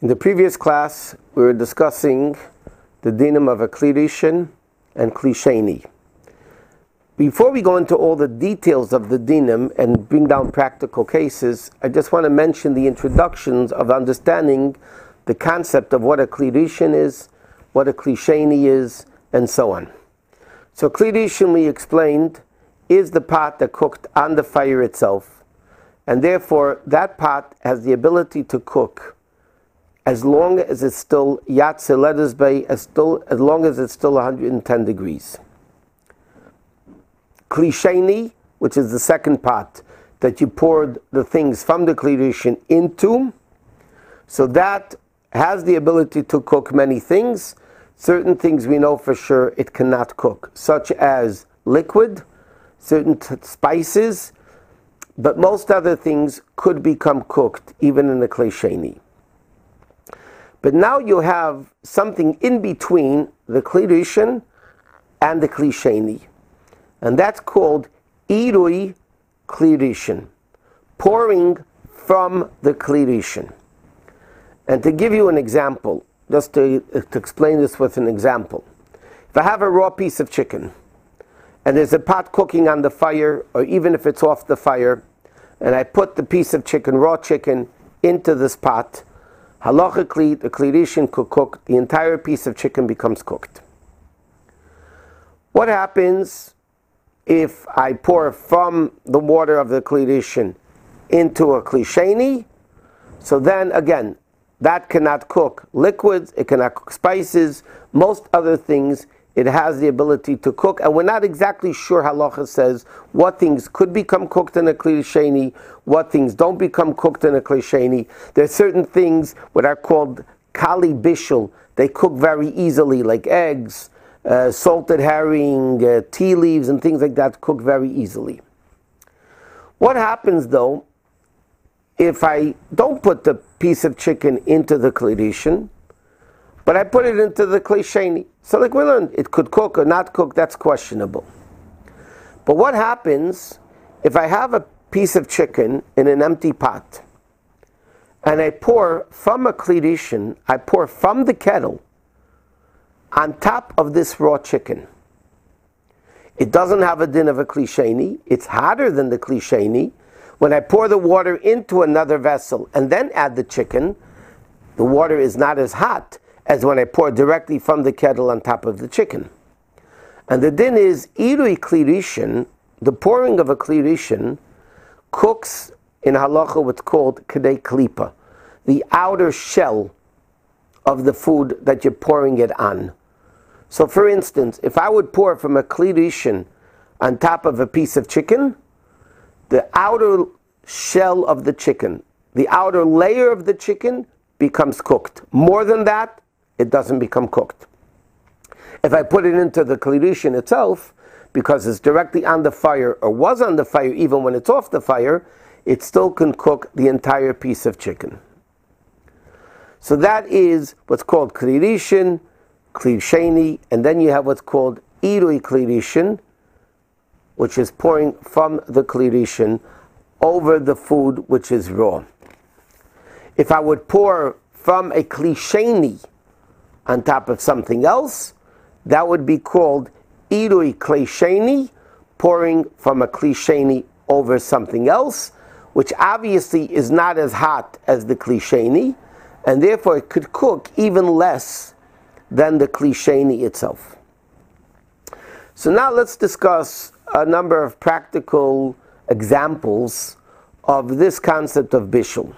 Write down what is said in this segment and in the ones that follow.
In the previous class, we were discussing the dinim of a klirishin and klisheni. Before we go into all the details of the dinim and bring down practical cases, I just want to mention the introductions of understanding the concept of what a klirishin is, what a klisheni is, and so on. So klirishin, we explained, is the pot that cooked on the fire itself, and therefore that pot has the ability to cook as long as it's still yad soledes bo, as still as long as it's still 110 degrees. Klisheni, which is the second pot that you poured the things from the klirishin into, so that has the ability to cook many things. Certain things we know for sure it cannot cook, such as liquid, certain t- spices, but most other things could become cooked even in the klisheni. But now you have something in between the klirishin and the klisheni. And that's called irui klirishin, pouring from the klirishin. And to give you an example, just to, uh, to explain this with an example. If I have a raw piece of chicken, and there's a pot cooking on the fire, or even if it's off the fire, and I put the piece of chicken, raw chicken, into this pot, halachically, the klirishin could cook, the entire piece of chicken becomes cooked. What happens if I pour from the water of the klirishin into a klisheni? So then again, that cannot cook liquids, it cannot cook spices, most other things it has the ability to cook, and we're not exactly sure halacha says what things could become cooked in a klisheni, what things don't become cooked in a klisheni. There are certain things what are called kali bishul, they cook very easily, like eggs, uh, salted herring, uh, tea leaves, and things like that cook very easily. What happens though if I don't put the piece of chicken into the klirishin, but I put it into the klisheni. So like we learned, it could cook or not cook, that's questionable. But what happens if I have a piece of chicken in an empty pot and I pour from a klirishin, I pour from the kettle on top of this raw chicken. It doesn't have a din of a klisheni. It's hotter than the klisheni. When I pour the water into another vessel and then add the chicken, the water is not as hot as when I pour directly from the kettle on top of the chicken. And the din is irui klirishin, the pouring of a klirishin, cooks in halacha what's called kedei klipa, the outer shell of the food that you're pouring it on. So, for instance, if I would pour from a klirishin on top of a piece of chicken, the outer shell of the chicken, the outer layer of the chicken becomes cooked. More than that, it doesn't become cooked. If I put it into the klirishin itself, because it's directly on the fire or was on the fire even when it's off the fire, it still can cook the entire piece of chicken. So that is what's called klirishin, klisheni, and then you have what's called irui klirishin, which is pouring from the klirishin over the food which is raw. If I would pour from a klisheni on top of something else, that would be called irui klisheni, pouring from a klisheni over something else, which obviously is not as hot as the klisheni, and therefore it could cook even less than the klisheni itself. So now let's discuss a number of practical examples of this concept of bishul.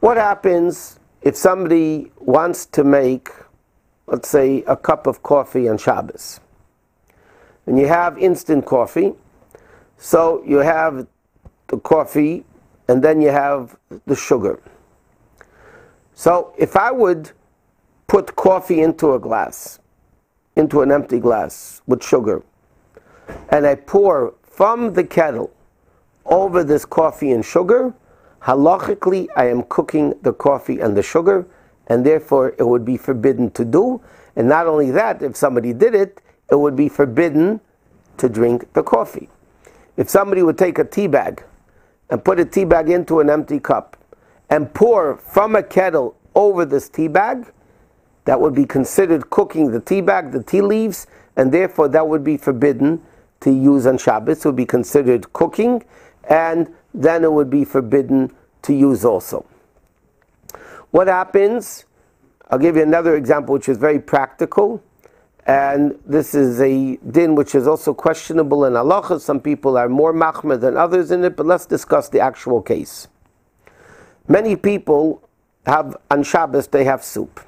What happens if somebody wants to make, let's say, a cup of coffee on Shabbos? And you have instant coffee, so you have the coffee and then you have the sugar. So if I would put coffee into a glass, into an empty glass with sugar, and I pour from the kettle over this coffee and sugar, halachically I am cooking the coffee and the sugar, and therefore it would be forbidden to do. And not only that, if somebody did it, it would be forbidden to drink the coffee. If somebody would take a tea bag and put a tea bag into an empty cup and pour from a kettle over this tea bag, that would be considered cooking the tea bag, the tea leaves, and therefore that would be forbidden to use on Shabbos. It would be considered cooking, and then it would be forbidden to use also. What happens? I'll give you another example which is very practical. And this is a din which is also questionable in halacha. Some people are more machmer than others in it, but let's discuss the actual case. Many people have on Shabbos they have soup.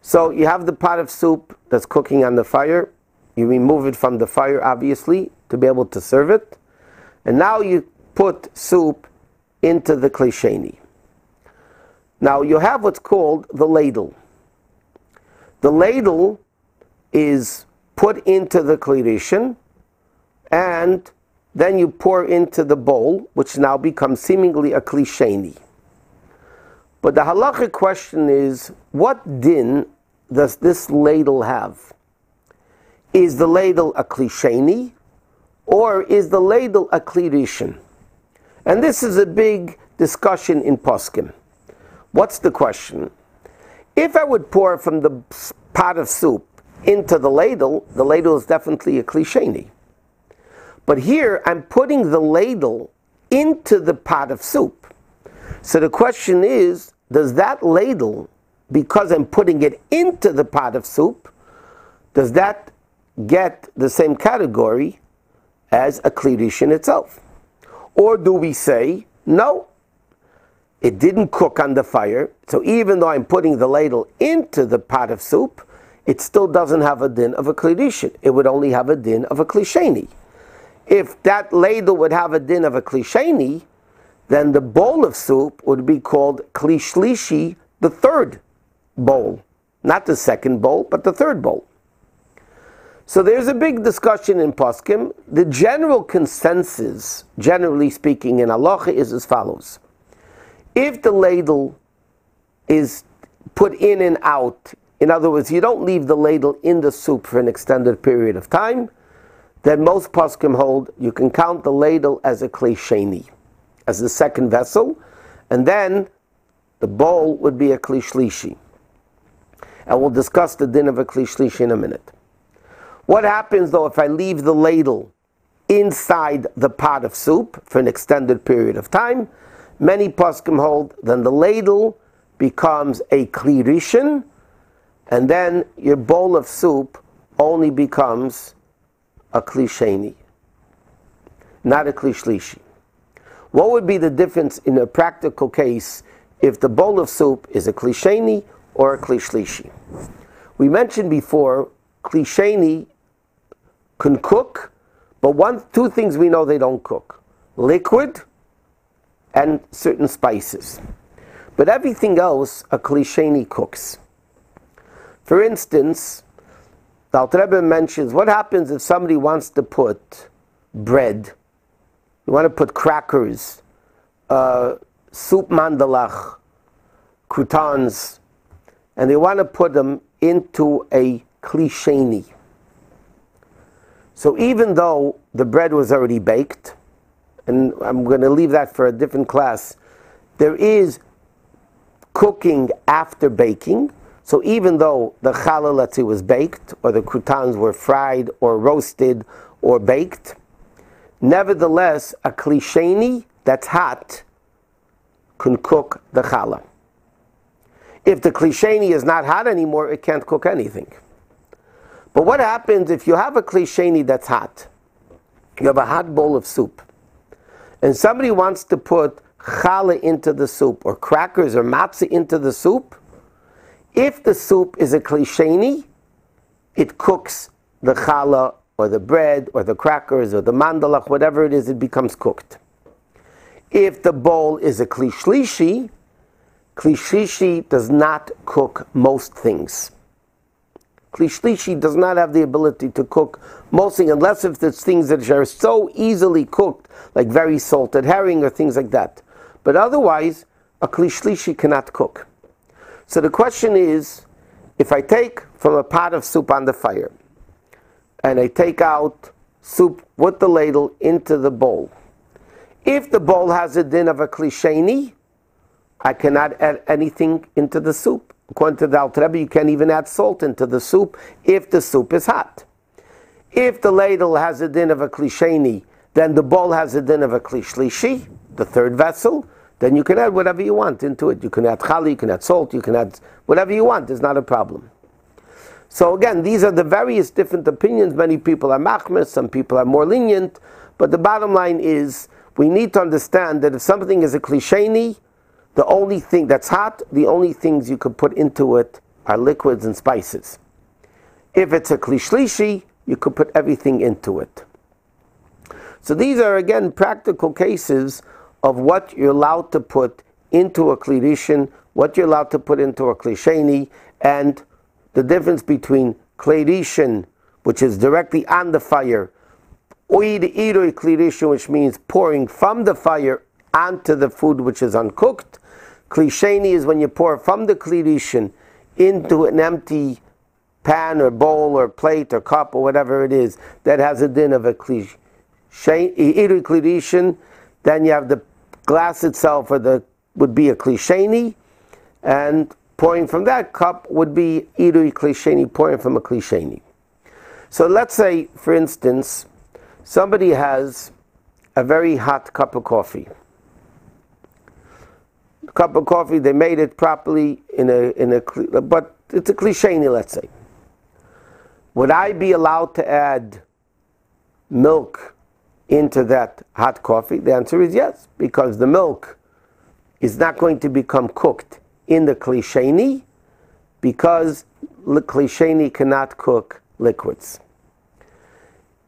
So you have the pot of soup that's cooking on the fire. You remove it from the fire, obviously, to be able to serve it. And now you put soup into the klisheni. Now you have what's called the ladle. The ladle is put into the klirishin, and then you pour into the bowl, which now becomes seemingly a klisheni. But the halachic question is, what din does this ladle have? Is the ladle a klisheni, or is the ladle a klirishin? And this is a big discussion in poskim. What's the question? If I would pour from the pot of soup into the ladle, the ladle is definitely a klisheni. But here I'm putting the ladle into the pot of soup. So the question is, does that ladle, because I'm putting it into the pot of soup, does that get the same category as a klidish in itself? Or do we say, no, it didn't cook on the fire, so even though I'm putting the ladle into the pot of soup, it still doesn't have a din of a klirishin. It would only have a din of a klisheni. If that ladle would have a din of a klisheni, then the bowl of soup would be called klishlishi, the third bowl. Not the second bowl, but the third bowl. So there's a big discussion in Poskim. The general consensus, generally speaking, in halacha is as follows. If the ladle is put in and out in other words, you don't leave the ladle in the soup for an extended period of time. Then most poskim hold you can count the ladle as a klisheni, as the second vessel, and then the bowl would be a klishlishi. And we'll discuss the din of a klishlishi in a minute. What happens though if I leave the ladle inside the pot of soup for an extended period of time? Many poskim hold then the ladle becomes a klirishin, and then your bowl of soup only becomes a klisheni, not a klishlishi. What would be the difference in a practical case if the bowl of soup is a klisheni or a klishlishi? We mentioned before, klisheni can cook, but one, two things we know they don't cook: liquid and certain spices. But everything else, a klisheni cooks. For instance, the Alter Rebbe mentions what happens if somebody wants to put bread, you want to put crackers, uh, soup mandalach, croutons, and they want to put them into a klisheni. So even though the bread was already baked, and I'm going to leave that for a different class, there is cooking after baking. So even though the challah, let's say, was baked, or the croutons were fried, or roasted, or baked, nevertheless, a klisheni that's hot can cook the challah. If the klisheni is not hot anymore, it can't cook anything. But what happens if you have a klisheni that's hot? You have a hot bowl of soup, and somebody wants to put challah into the soup, or crackers or matzah into the soup if the soup is a klisheni, it cooks the challah or the bread or the crackers or the mandalach, whatever it is, it becomes cooked. If the bowl is a klishlishi, klishlishi does not cook most things. Klishlishi does not have the ability to cook most unless if there's things that are so easily cooked, like very salted herring or things like that. But otherwise, a klishlishi cannot cook. So the question is, if I take from a pot of soup on the fire, and I take out soup with the ladle into the bowl, if the bowl has a din of a klisheni, I cannot add anything into the soup. According to the Alter Rebbe, you can't even add salt into the soup if the soup is hot. If the ladle has a din of a klisheni, then the bowl has a din of a klishlishi, the third vessel, then you can add whatever you want into it. You can add challah, you can add salt, you can add whatever you want. It's not a problem. So again, these are the various different opinions. Many people are machmer, some people are more lenient, but the bottom line is we need to understand that if something is a klisheni, the only thing that's hot, the only things you could put into it are liquids and spices. If it's a klishlishi, you could put everything into it. So these are again practical cases of what you're allowed to put into a klirishin, what you're allowed to put into a klisheni, and the difference between klirishin, which is directly on the fire, oid klirishin, which means pouring from the fire onto the food which is uncooked. Klisheni is when you pour from the klirishin into an empty pan or bowl or plate or cup or whatever it is that has a din of a klirishin, then you have the glass itself or the would be a klisheni, and pouring from that cup would be irui klisheni, pouring from a klisheni. So let's say, for instance, somebody has a very hot cup of coffee. Cup of coffee, they made it properly in a in a but it's a klisheni, let's say. Would I be allowed to add milk into that hot coffee? The answer is yes, because the milk is not going to become cooked in the klisheni because the klisheni cannot cook liquids.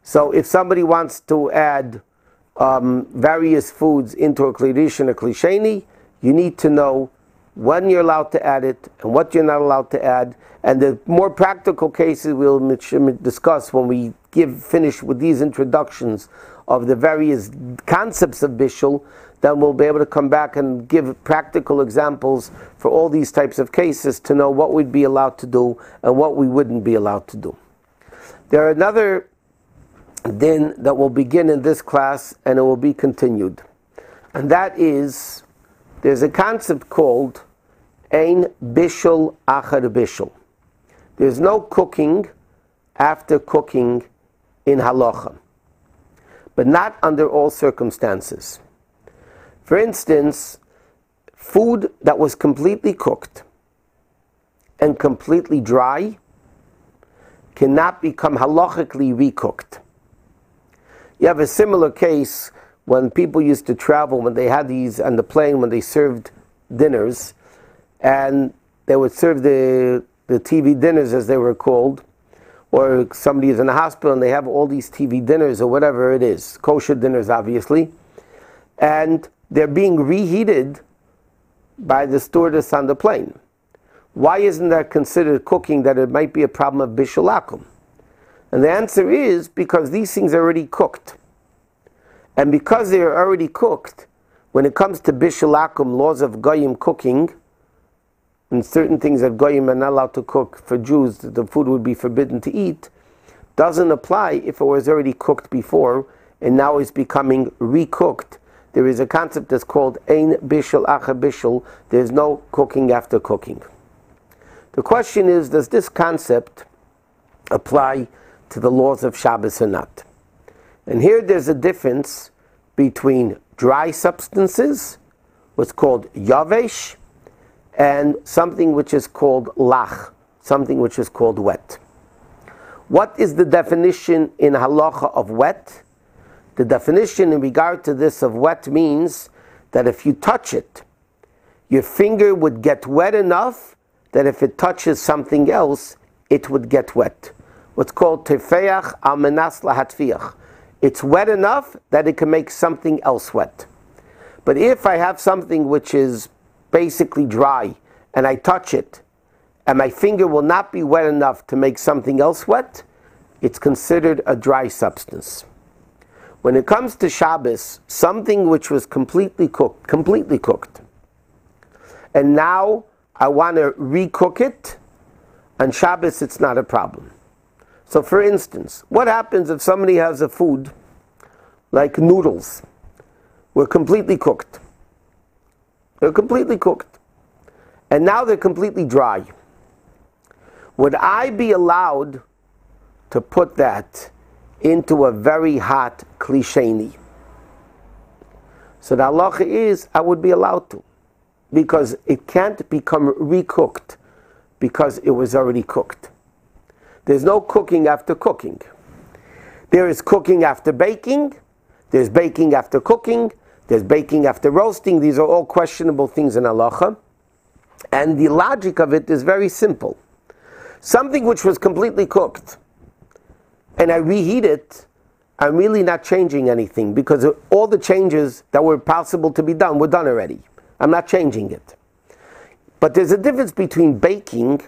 So if somebody wants to add um, various foods into a and a klisheni, you need to know when you're allowed to add it and what you're not allowed to add. And the more practical cases we'll discuss when we give finish with these introductions of the various concepts of bishul, then we'll be able to come back and give practical examples for all these types of cases to know what we'd be allowed to do and what we wouldn't be allowed to do. There are another din that will begin in this class and it will be continued. And that is there's a concept called Ein Bishul Achar Bishul. There's no cooking after cooking in halacha, but not under all circumstances. For instance, food that was completely cooked and completely dry cannot become halachically recooked. You have a similar case when people used to travel, when they had these on the plane, when they served dinners, and they would serve the, the TV dinners as they were called, or somebody is in a hospital and they have all these TV dinners or whatever it is, kosher dinners obviously, and they're being reheated by the stewardess on the plane. Why isn't that considered cooking that it might be a problem of bishul akum? And the answer is because these things are already cooked. And because they are already cooked, when it comes to bishul akum, laws of goyim cooking, and certain things that goyim are not allowed to cook for Jews, the food would be forbidden to eat, doesn't apply if it was already cooked before and now is becoming recooked. There is a concept that's called ein bishul achar bishul. There's no cooking after cooking. The question is, does this concept apply to the laws of Shabbos or not? And here there's a difference between dry substances, what's called yavesh, and something which is called lach, something which is called wet. What is the definition in halacha of wet? The definition in regard to this of wet means that if you touch it, your finger would get wet enough that if it touches something else, it would get wet. What's called tefeach al menas lahatfiach. It's wet enough that it can make something else wet. But if I have something which is basically dry and I touch it, and my finger will not be wet enough to make something else wet, it's considered a dry substance. When it comes to Shabbos, something which was completely cooked, completely cooked, and now I want to recook it, on Shabbos it's not a problem. So, for instance, what happens if somebody has a food like noodles, were completely cooked, They're completely cooked. And now they're completely dry. Would I be allowed to put that into a very hot klisheni? So the halacha is I would be allowed to, because it can't become recooked because it was already cooked. There's no cooking after cooking. There is cooking after baking, there's baking after cooking, there's baking after roasting. These are all questionable things in halacha. And the logic of it is very simple. Something which was completely cooked, and I reheat it, I'm really not changing anything because all the changes that were possible to be done were done already. I'm not changing it. But there's a difference between baking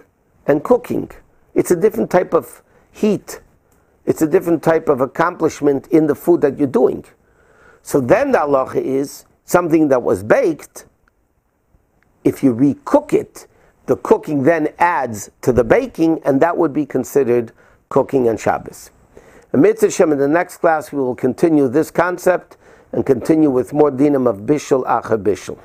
and cooking. It's a different type of heat. It's a different type of accomplishment in the food that you're doing. So then the halacha is something that was baked, if you recook it, the cooking then adds to the baking, and that would be considered cooking on Shabbos. In Mitzvah in the next class, we will continue this concept and continue with more dinim of Bishul Achar Bishul.